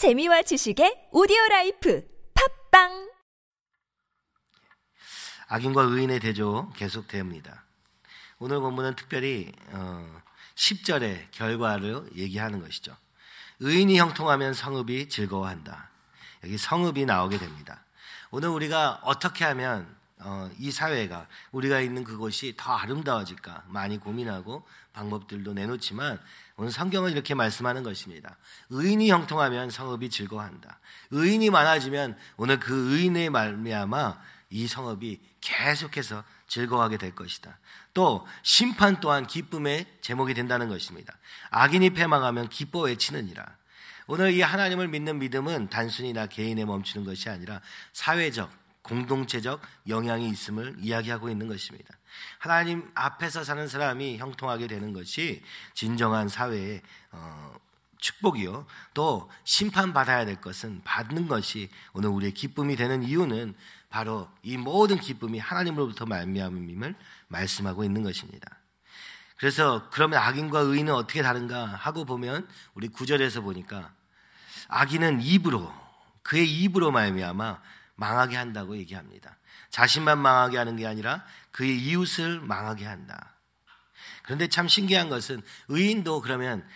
재미와 지식의 오디오 life 팟빵 악인과 의인의 대조 계속됩니다. 오늘 본문은 특별히 어, 10절의 결과를 얘기하는 것이죠. 의인이 형통하면 성읍이 즐거워한다. 여기 성읍이 나오게 됩니다. 오늘 우리가 어떻게 하면 어, 이 사회가 우리가 있는 그곳이 더 아름다워질까 많이 고민하고 방법들도 내놓지만 오늘 성경은 이렇게 말씀하는 것입니다. 의인이 형통하면 성읍이 즐거워한다. 의인이 많아지면 오늘 그 의인의 말미암아 이 성읍이 계속해서 즐거워하게 될 것이다. 또 심판 또한 기쁨의 제목이 된다는 것입니다. 악인이 패망하면 기뻐 외치느니라. 오늘 이 하나님을 믿는 믿음은 단순히 나 개인에 멈추는 것이 아니라 사회적, 공동체적 영향이 있음을 이야기하고 있는 것입니다. 하나님 앞에서 사는 사람이 형통하게 되는 것이 진정한 사회의 어, 축복이요. 또 심판받아야 될 것은 받는 것이 오늘 우리의 기쁨이 되는 이유는 바로 이 모든 기쁨이 하나님으로부터 말미암음임을 말씀하고 있는 것입니다. 그래서 그러면 악인과 의인은 어떻게 다른가 하고 보면 우리 구절에서 보니까 악인은 입으로 그의 입으로 말미암아 망하게 한다고 얘기합니다. 자신만 망하게 하는 게 아니라 그의 이웃을 망하게 한다. 그런데 참 신기한 것은 의인도 그러면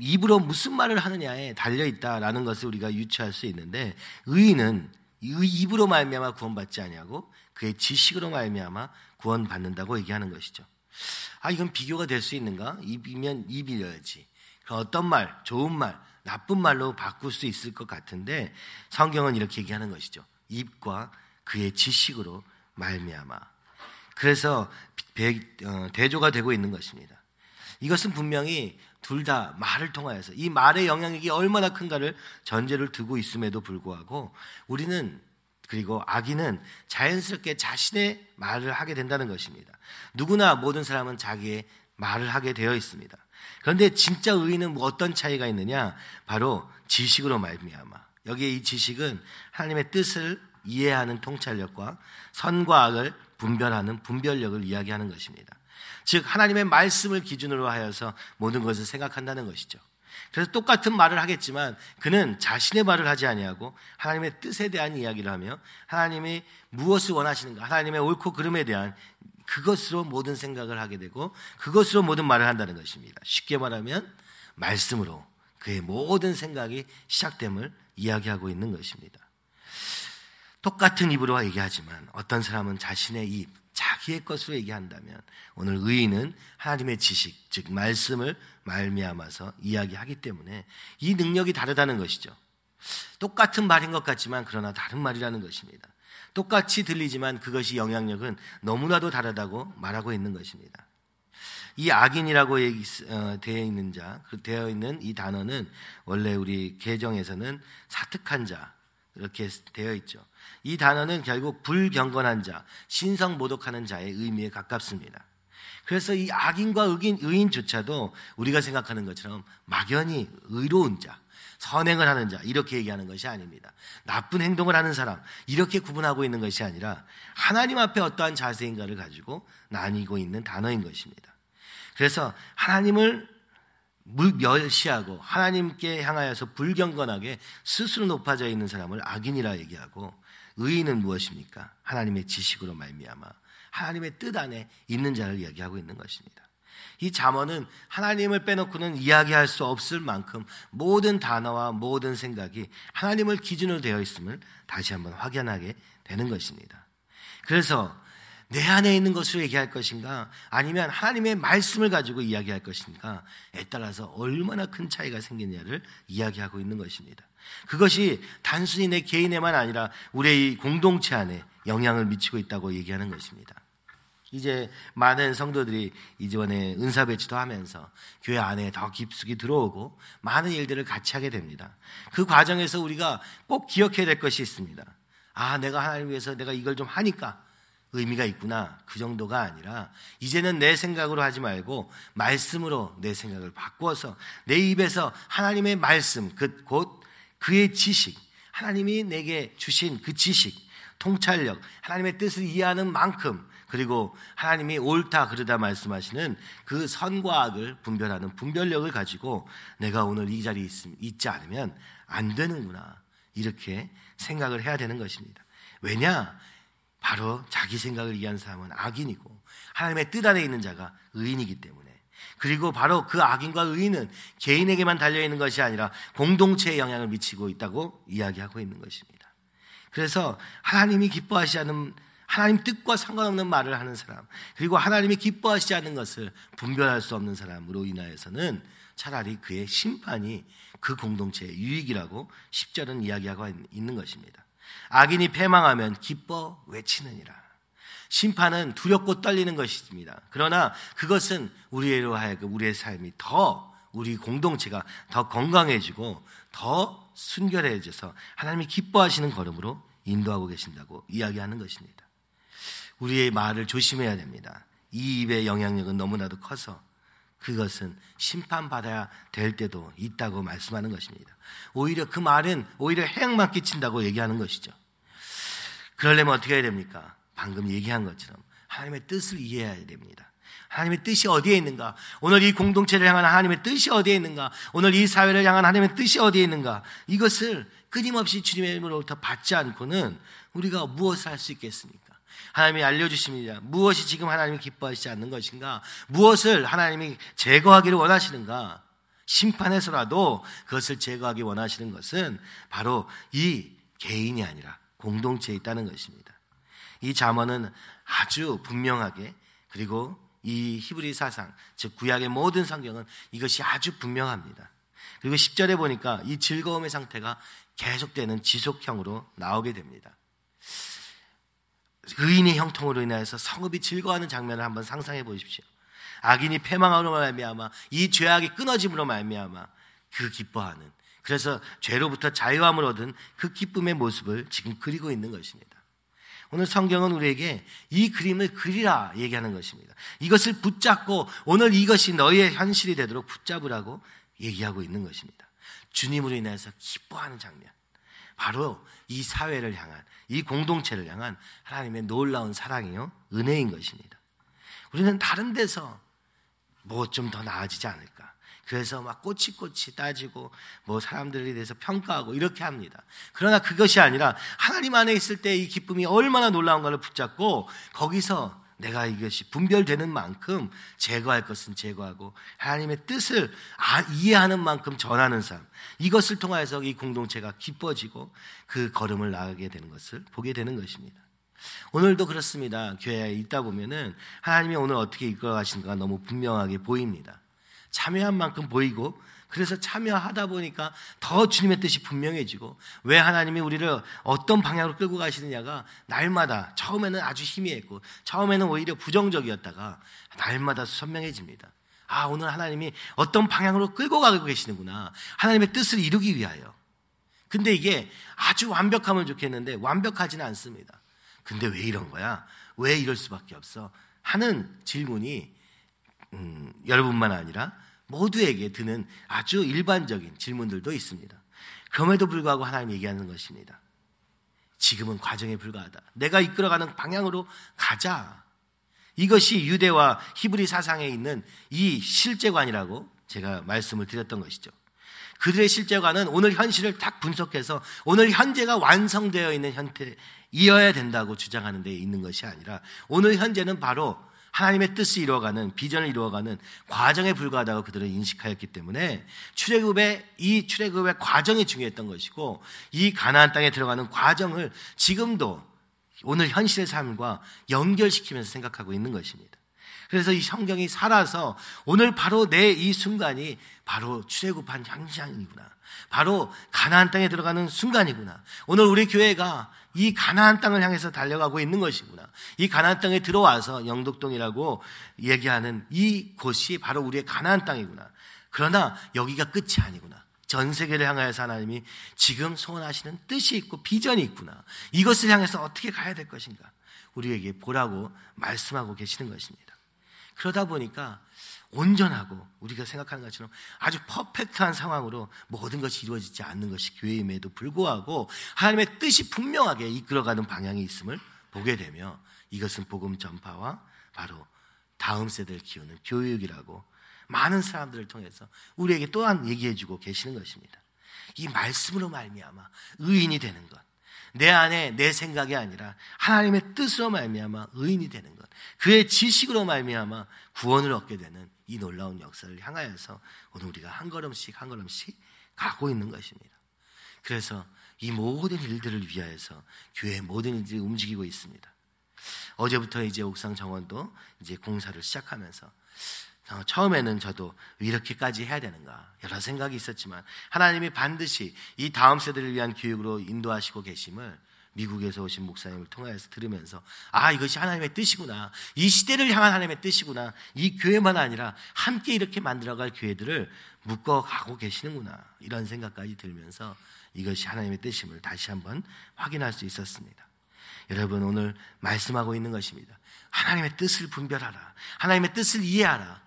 입으로 무슨 말을 하느냐에 달려 있다라는 것을 우리가 유추할 수 있는데 의인은 입으로 말미암아 구원받지 아니하고 그의 지식으로 말미암아 구원받는다고 얘기하는 것이죠. 아 이건 비교가 될 수 있는가? 입이면 입이어야지. 어떤 말, 좋은 말, 나쁜 말로 바꿀 수 있을 것 같은데 성경은 이렇게 얘기하는 것이죠. 입과 그의 지식으로 말미암아. 그래서 어, 대조가 되고 있는 것입니다. 이것은 분명히 둘 다 말을 통하여서 이 말의 영향력이 얼마나 큰가를 전제를 두고 있음에도 불구하고 우리는 그리고 악인은 자연스럽게 자신의 말을 하게 된다는 것입니다. 누구나 모든 사람은 자기의 말을 하게 되어 있습니다. 그런데 진짜 의인은 뭐 어떤 차이가 있느냐? 바로 지식으로 말미암아. 여기에 이 지식은 하나님의 뜻을 이해하는 통찰력과 선과 악을 분별하는 분별력을 이야기하는 것입니다. 즉 하나님의 말씀을 기준으로 하여서 모든 것을 생각한다는 것이죠. 그래서 똑같은 말을 하겠지만 그는 자신의 말을 하지 아니하고 하나님의 뜻에 대한 이야기를 하며 하나님이 무엇을 원하시는가 하나님의 옳고 그름에 대한 그것으로 모든 생각을 하게 되고 그것으로 모든 말을 한다는 것입니다. 쉽게 말하면 말씀으로 그의 모든 생각이 시작됨을 이야기하고 있는 것입니다. 똑같은 입으로 얘기하지만 어떤 사람은 자신의 입, 자기의 것으로 얘기한다면 오늘 의인은 하나님의 지식, 즉 말씀을 말미암아서 이야기하기 때문에 이 능력이 다르다는 것이죠. 똑같은 말인 것 같지만 그러나 다른 말이라는 것입니다. 똑같이 들리지만 그것이 영향력은 너무나도 다르다고 말하고 있는 것입니다. 이 악인이라고 얘기, 어, 되어 있는 자, 그 되어 있는 이 단어는 원래 우리 개정에서는 사특한 자, 이렇게 되어 있죠. 이 단어는 결국 불경건한 자, 신성 모독하는 자의 의미에 가깝습니다. 그래서 이 악인과 의인, 의인조차도 우리가 생각하는 것처럼 막연히 의로운 자, 선행을 하는 자, 이렇게 얘기하는 것이 아닙니다. 나쁜 행동을 하는 사람, 이렇게 구분하고 있는 것이 아니라 하나님 앞에 어떠한 자세인가를 가지고 나뉘고 있는 단어인 것입니다. 그래서 하나님을 멸시하고 하나님께 향하여서 불경건하게 스스로 높아져 있는 사람을 악인이라 얘기하고 의인은 무엇입니까? 하나님의 지식으로 말미암아 하나님의 뜻 안에 있는 자를 이야기하고 있는 것입니다. 이 잠언은 하나님을 빼놓고는 이야기할 수 없을 만큼 모든 단어와 모든 생각이 하나님을 기준으로 되어 있음을 다시 한번 확연하게 되는 것입니다. 그래서 내 안에 있는 것으로 얘기할 것인가 아니면 하나님의 말씀을 가지고 이야기할 것인가에 따라서 얼마나 큰 차이가 생기느냐를 이야기하고 있는 것입니다. 그것이 단순히 내 개인에만 아니라 우리의 공동체 안에 영향을 미치고 있다고 얘기하는 것입니다. 이제 많은 성도들이 이번에 은사 배치도 하면서 교회 안에 더 깊숙이 들어오고 많은 일들을 같이 하게 됩니다. 그 과정에서 우리가 꼭 기억해야 될 것이 있습니다. 아, 내가 하나님 위해서 내가 이걸 좀 하니까 의미가 있구나. 그 정도가 아니라 이제는 내 생각으로 하지 말고 말씀으로 내 생각을 바꾸어서 내 입에서 하나님의 말씀, 그 곧 그의 지식, 하나님이 내게 주신 그 지식, 통찰력, 하나님의 뜻을 이해하는 만큼 그리고 하나님이 옳다 그러다 말씀하시는 그 선과 악을 분별하는 분별력을 가지고 내가 오늘 이 자리에 있 지 않으면 안 되는구나. 이렇게 생각을 해야 되는 것입니다. 왜냐? 바로 자기 생각을 이해하는 사람은 악인이고 하나님의 뜻 안에 있는 자가 의인이기 때문에 그리고 바로 그 악인과 의인은 개인에게만 달려있는 것이 아니라 공동체에 영향을 미치고 있다고 이야기하고 있는 것입니다. 그래서 하나님이 기뻐하지 않는 하나님 뜻과 상관없는 말을 하는 사람, 그리고 하나님이 기뻐하시지 않는 것을 분별할 수 없는 사람으로 인하여서는 차라리 그의 심판이 그 공동체의 유익이라고 10절은 이야기하고 있는 것입니다. 악인이 패망하면 기뻐 외치느니라. 심판은 두렵고 떨리는 것입니다. 그러나 그것은 우리로 하여금 우리의 삶이 더 우리 공동체가 더 건강해지고 더 순결해져서 하나님이 기뻐하시는 걸음으로 인도하고 계신다고 이야기하는 것입니다. 우리의 말을 조심해야 됩니다. 이 입의 영향력은 너무나도 커서 그것은 심판받아야 될 때도 있다고 말씀하는 것입니다. 오히려 그 말은 오히려 해악만 끼친다고 얘기하는 것이죠. 그러려면 어떻게 해야 됩니까? 방금 얘기한 것처럼 하나님의 뜻을 이해해야 됩니다. 하나님의 뜻이 어디에 있는가? 오늘 이 공동체를 향한 하나님의 뜻이 어디에 있는가? 오늘 이 사회를 향한 하나님의 뜻이 어디에 있는가? 이것을 끊임없이 주님의 이름으로부터 받지 않고는 우리가 무엇을 할 수 있겠습니까? 하나님이 알려주십니다. 무엇이 지금 하나님이 기뻐하시지 않는 것인가? 무엇을 하나님이 제거하기를 원하시는가? 심판에서라도 그것을 제거하기 원하시는 것은 바로 이 개인이 아니라 공동체에 있다는 것입니다. 이 잠언은 아주 분명하게 그리고 이 히브리 사상, 즉 구약의 모든 성경은 이것이 아주 분명합니다. 그리고 10절에 보니까 이 즐거움의 상태가 계속되는 지속형으로 나오게 됩니다. 의인의 형통으로 인하여서 성읍이 즐거워하는 장면을 한번 상상해 보십시오. 악인이 패망함으로 말미암아 이 죄악이 끊어짐으로 말미암아 그 기뻐하는 그래서 죄로부터 자유함을 얻은 그 기쁨의 모습을 지금 그리고 있는 것입니다. 오늘 성경은 우리에게 이 그림을 그리라 얘기하는 것입니다. 이것을 붙잡고 오늘 이것이 너희의 현실이 되도록 붙잡으라고 얘기하고 있는 것입니다. 주님으로 인해서 기뻐하는 장면. 바로 이 사회를 향한, 이 공동체를 향한 하나님의 놀라운 사랑이요, 은혜인 것입니다. 우리는 다른 데서 뭐 좀 더 나아지지 않을까. 그래서 막 꼬치꼬치 따지고 뭐 사람들에 대해서 평가하고 이렇게 합니다. 그러나 그것이 아니라 하나님 안에 있을 때 이 기쁨이 얼마나 놀라운가를 붙잡고 거기서 내가 이것이 분별되는 만큼 제거할 것은 제거하고 하나님의 뜻을 아, 이해하는 만큼 전하는 삶. 이것을 통하여서 이 공동체가 기뻐지고 그 걸음을 나가게 되는 것을 보게 되는 것입니다. 오늘도 그렇습니다. 교회에 있다 보면은 하나님이 오늘 어떻게 이끌어 가신가 너무 분명하게 보입니다. 참여한 만큼 보이고 그래서 참여하다 보니까 더 주님의 뜻이 분명해지고 왜 하나님이 우리를 어떤 방향으로 끌고 가시느냐가 날마다 처음에는 아주 희미했고 처음에는 오히려 부정적이었다가 날마다 선명해집니다. 아, 오늘 하나님이 어떤 방향으로 끌고 가고 계시는구나. 하나님의 뜻을 이루기 위하여. 근데 이게 아주 완벽하면 좋겠는데 완벽하지는 않습니다. 근데 왜 이런 거야? 왜 이럴 수밖에 없어? 하는 질문이 음, 여러분만 아니라 모두에게 드는 아주 일반적인 질문들도 있습니다. 그럼에도 불구하고 하나님 얘기하는 것입니다. 지금은 과정에 불과하다. 내가 이끌어가는 방향으로 가자. 이것이 유대와 히브리 사상에 있는 이 실제관이라고 제가 말씀을 드렸던 것이죠. 그들의 실제관은 오늘 현실을 딱 분석해서 오늘 현재가 완성되어 있는 형태이어야 된다고 주장하는 데 있는 것이 아니라 오늘 현재는 바로 하나님의 뜻을 이루어가는 비전을 이루어가는 과정에 불과하다고 그들은 인식하였기 때문에 출애굽의 이 출애굽의 과정이 중요했던 것이고 이 가나안 땅에 들어가는 과정을 지금도 오늘 현실의 삶과 연결시키면서 생각하고 있는 것입니다. 그래서 이 성경이 살아서 오늘 바로 내 이 순간이 바로 출애굽한 현장이구나. 바로 가나안 땅에 들어가는 순간이구나. 오늘 우리 교회가 이 가나안 땅을 향해서 달려가고 있는 것이구나. 이 가나안 땅에 들어와서 영덕동이라고 얘기하는 이 곳이 바로 우리의 가나안 땅이구나. 그러나 여기가 끝이 아니구나. 전 세계를 향하여서 하나님이 지금 소원하시는 뜻이 있고 비전이 있구나. 이것을 향해서 어떻게 가야 될 것인가. 우리에게 보라고 말씀하고 계시는 것입니다. 그러다 보니까 온전하고 우리가 생각하는 것처럼 아주 퍼펙트한 상황으로 모든 것이 이루어지지 않는 것이 교회임에도 불구하고 하나님의 뜻이 분명하게 이끌어가는 방향이 있음을 보게 되며 이것은 복음 전파와 바로 다음 세대를 키우는 교육이라고 많은 사람들을 통해서 우리에게 또한 얘기해 주고 계시는 것입니다. 이 말씀으로 말미암아 의인이 되는 것. 내 안에 내 생각이 아니라 하나님의 뜻으로 말미암아 의인이 되는 것. 그의 지식으로 말미암아 구원을 얻게 되는 이 놀라운 역사를 향하여서 오늘 우리가 한 걸음씩 한 걸음씩 가고 있는 것입니다. 그래서 이 모든 일들을 위하여서 교회의 모든 일들이 움직이고 있습니다. 어제부터 이제 옥상 정원도 이제 공사를 시작하면서 어, 처음에는 저도 이렇게까지 해야 되는가 여러 생각이 있었지만 하나님이 반드시 이 다음 세대를 위한 교육으로 인도하시고 계심을 미국에서 오신 목사님을 통하여서 들으면서 아 이것이 하나님의 뜻이구나 이 시대를 향한 하나님의 뜻이구나 이 교회만 아니라 함께 이렇게 만들어갈 교회들을 묶어가고 계시는구나 이런 생각까지 들면서 이것이 하나님의 뜻임을 다시 한번 확인할 수 있었습니다. 여러분 오늘 말씀하고 있는 것입니다. 하나님의 뜻을 분별하라. 하나님의 뜻을 이해하라.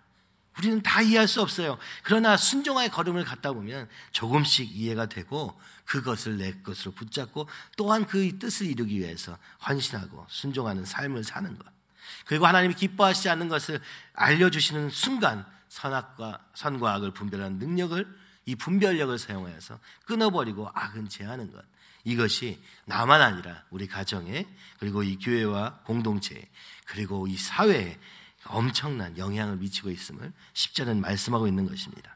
우리는 다 이해할 수 없어요. 그러나 순종의 걸음을 갖다 보면 조금씩 이해가 되고 그것을 내 것으로 붙잡고 또한 그 뜻을 이루기 위해서 헌신하고 순종하는 삶을 사는 것. 그리고 하나님이 기뻐하시지 않는 것을 알려주시는 순간 선악과 선과 악을 분별하는 능력을 이 분별력을 사용하여서 끊어버리고 악은 제하는 것. 이것이 나만 아니라 우리 가정에 그리고 이 교회와 공동체 그리고 이 사회에 엄청난 영향을 미치고 있음을 10절은 말씀하고 있는 것입니다.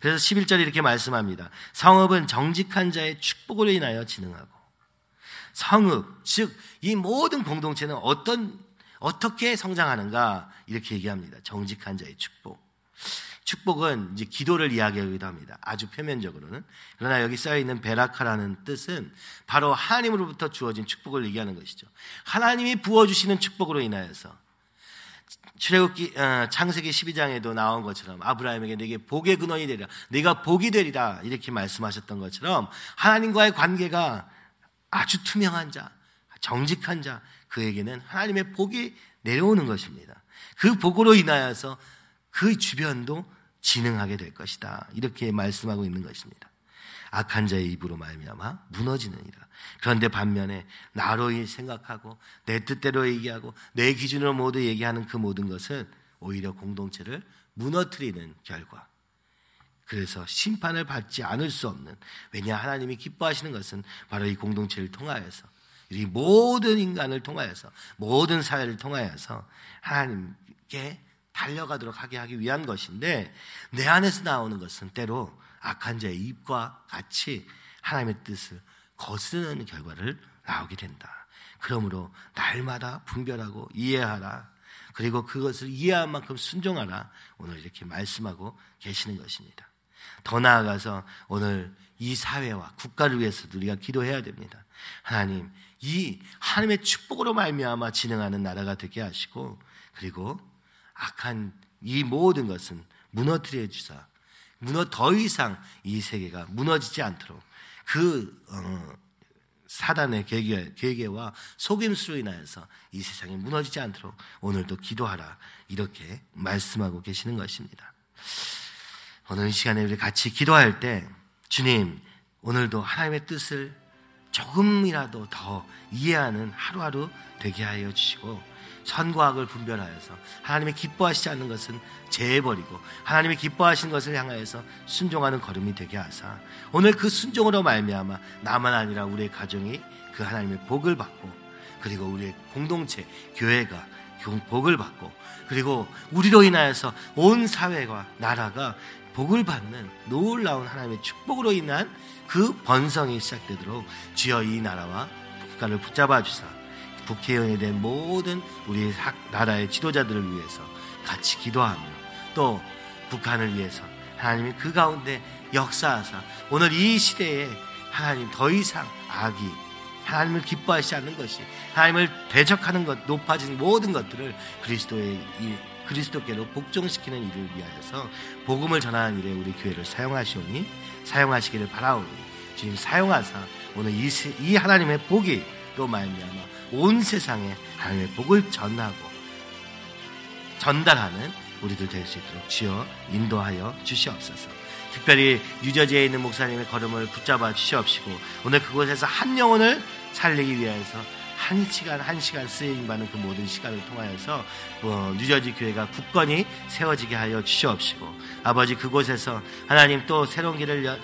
그래서 11절에 이렇게 말씀합니다. 성읍은 정직한 자의 축복으로 인하여 진흥하고 성읍 즉 이 모든 공동체는 어떤 어떻게 성장하는가 이렇게 얘기합니다. 정직한 자의 축복. 축복은 이제 기도를 이야기하기도 합니다. 아주 표면적으로는. 그러나 여기 쌓여 있는 베라카라는 뜻은 바로 하나님으로부터 주어진 축복을 얘기하는 것이죠. 하나님이 부어 주시는 축복으로 인하여서 출애굽기 어, 창세기 12장에도 나온 것처럼 아브라함에게 내게 복의 근원이 되리라. 내가 복이 되리라. 이렇게 말씀하셨던 것처럼 하나님과의 관계가 아주 투명한 자, 정직한 자, 그에게는 하나님의 복이 내려오는 것입니다. 그 복으로 인하여서 그 주변도 진흥하게 될 것이다. 이렇게 말씀하고 있는 것입니다. 악한 자의 입으로 말미암아 무너지느니라. 그런데 반면에 나로 생각하고 내 뜻대로 얘기하고 내 기준으로 모두 얘기하는 그 모든 것은 오히려 공동체를 무너뜨리는 결과. 그래서 심판을 받지 않을 수 없는 왜냐 하나님이 기뻐하시는 것은 바로 이 공동체를 통하여서 이 모든 인간을 통하여서 모든 사회를 통하여서 하나님께 달려가도록 하게 하기 위한 것인데 내 안에서 나오는 것은 때로 악한 자의 입과 같이 하나님의 뜻을 거스르는 결과를 나오게 된다. 그러므로 날마다 분별하고 이해하라. 그리고 그것을 이해한 만큼 순종하라. 오늘 이렇게 말씀하고 계시는 것입니다. 더 나아가서 오늘 이 사회와 국가를 위해서 우리가 기도해야 됩니다. 하나님, 이 하나님의 축복으로 말미암아 진행하는 나라가 되게 하시고 그리고 악한 이 모든 것은 무너뜨려 주사 무너 더 이상 이 세계가 무너지지 않도록 그 어, 사단의 계계, 계계와 속임수로 인하여서 이 세상이 무너지지 않도록 오늘도 기도하라 이렇게 말씀하고 계시는 것입니다. 오늘 이 시간에 우리 같이 기도할 때 주님 오늘도 하나님의 뜻을 조금이라도 더 이해하는 하루하루 되게 하여 주시고 선과 악을 분별하여서 하나님의 기뻐하시지 않는 것은 제해버리고 하나님의 기뻐하시는 것을 향하여서 순종하는 걸음이 되게 하사 오늘 그 순종으로 말미암아 나만 아니라 우리의 가정이 그 하나님의 복을 받고 그리고 우리의 공동체 교회가 복을 받고 그리고 우리로 인하여서 온 사회가 나라가 복을 받는 놀라운 하나님의 축복으로 인한 그 번성이 시작되도록 주여 이 나라와 국가를 붙잡아 주사 국회의원이 된 모든 우리 나라의 지도자들을 위해서 같이 기도하며 또 북한을 위해서 하나님이 그 가운데 역사하사 오늘 이 시대에 하나님 더 이상 악이 하나님을 기뻐하지 않는 것이 하나님을 대적하는 것 높아진 모든 것들을 그리스도의 이 그리스도께로 복종시키는 일을 위하여서 복음을 전하는 일에 우리 교회를 사용하시오니 사용하시기를 바라오니 지금 사용하사 오늘 이, 이 하나님의 복이 또 말미암아 온 세상에 하나님의 복을 전하고 전달하는 우리들 될 수 있도록 주여 인도하여 주시옵소서. 특별히 유저지에 있는 목사님의 걸음을 붙잡아 주시옵시고 오늘 그곳에서 한 영혼을 살리기 위해서 한 시간 한 시간 쓰임 받는 그 모든 시간을 통하여서 어, 뉴저지 교회가 굳건히 세워지게 하여 주시옵시고 아버지 그곳에서 하나님 또 새로운 길을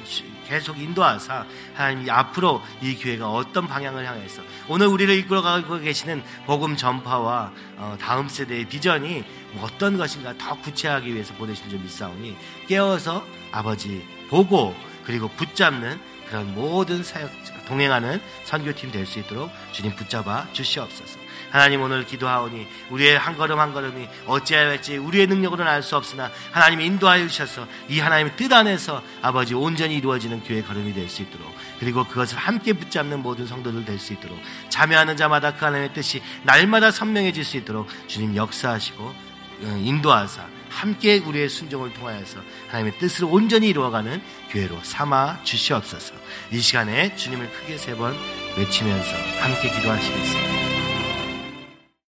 계속 인도하사 하나님 앞으로 이 교회가 어떤 방향을 향해서 오늘 우리를 이끌어가고 계시는 복음 전파와 어, 다음 세대의 비전이 어떤 것인가 더 구체하기 위해서 보내신 줄 믿사오니 깨어서 아버지 보고 그리고 붙잡는 그런 모든 사역 동행하는 선교팀 될 수 있도록 주님 붙잡아 주시옵소서. 하나님 오늘 기도하오니 우리의 한 걸음 한 걸음이 어찌하여 할지 우리의 능력으로는 알 수 없으나 하나님이 인도하여 주셔서 이 하나님의 뜻 안에서 아버지 온전히 이루어지는 교회 걸음이 될 수 있도록 그리고 그것을 함께 붙잡는 모든 성도들 될 수 있도록 자매하는 자마다 그 하나님의 뜻이 날마다 선명해질 수 있도록 주님 역사하시고 어, 인도하사 함께 우리의 순종을 통하여서 하나님의 뜻을 온전히 이루어가는 교회로 삼아 주시옵소서. 이 시간에 주님을 크게 세 번 외치면서 함께 기도하시겠습니다.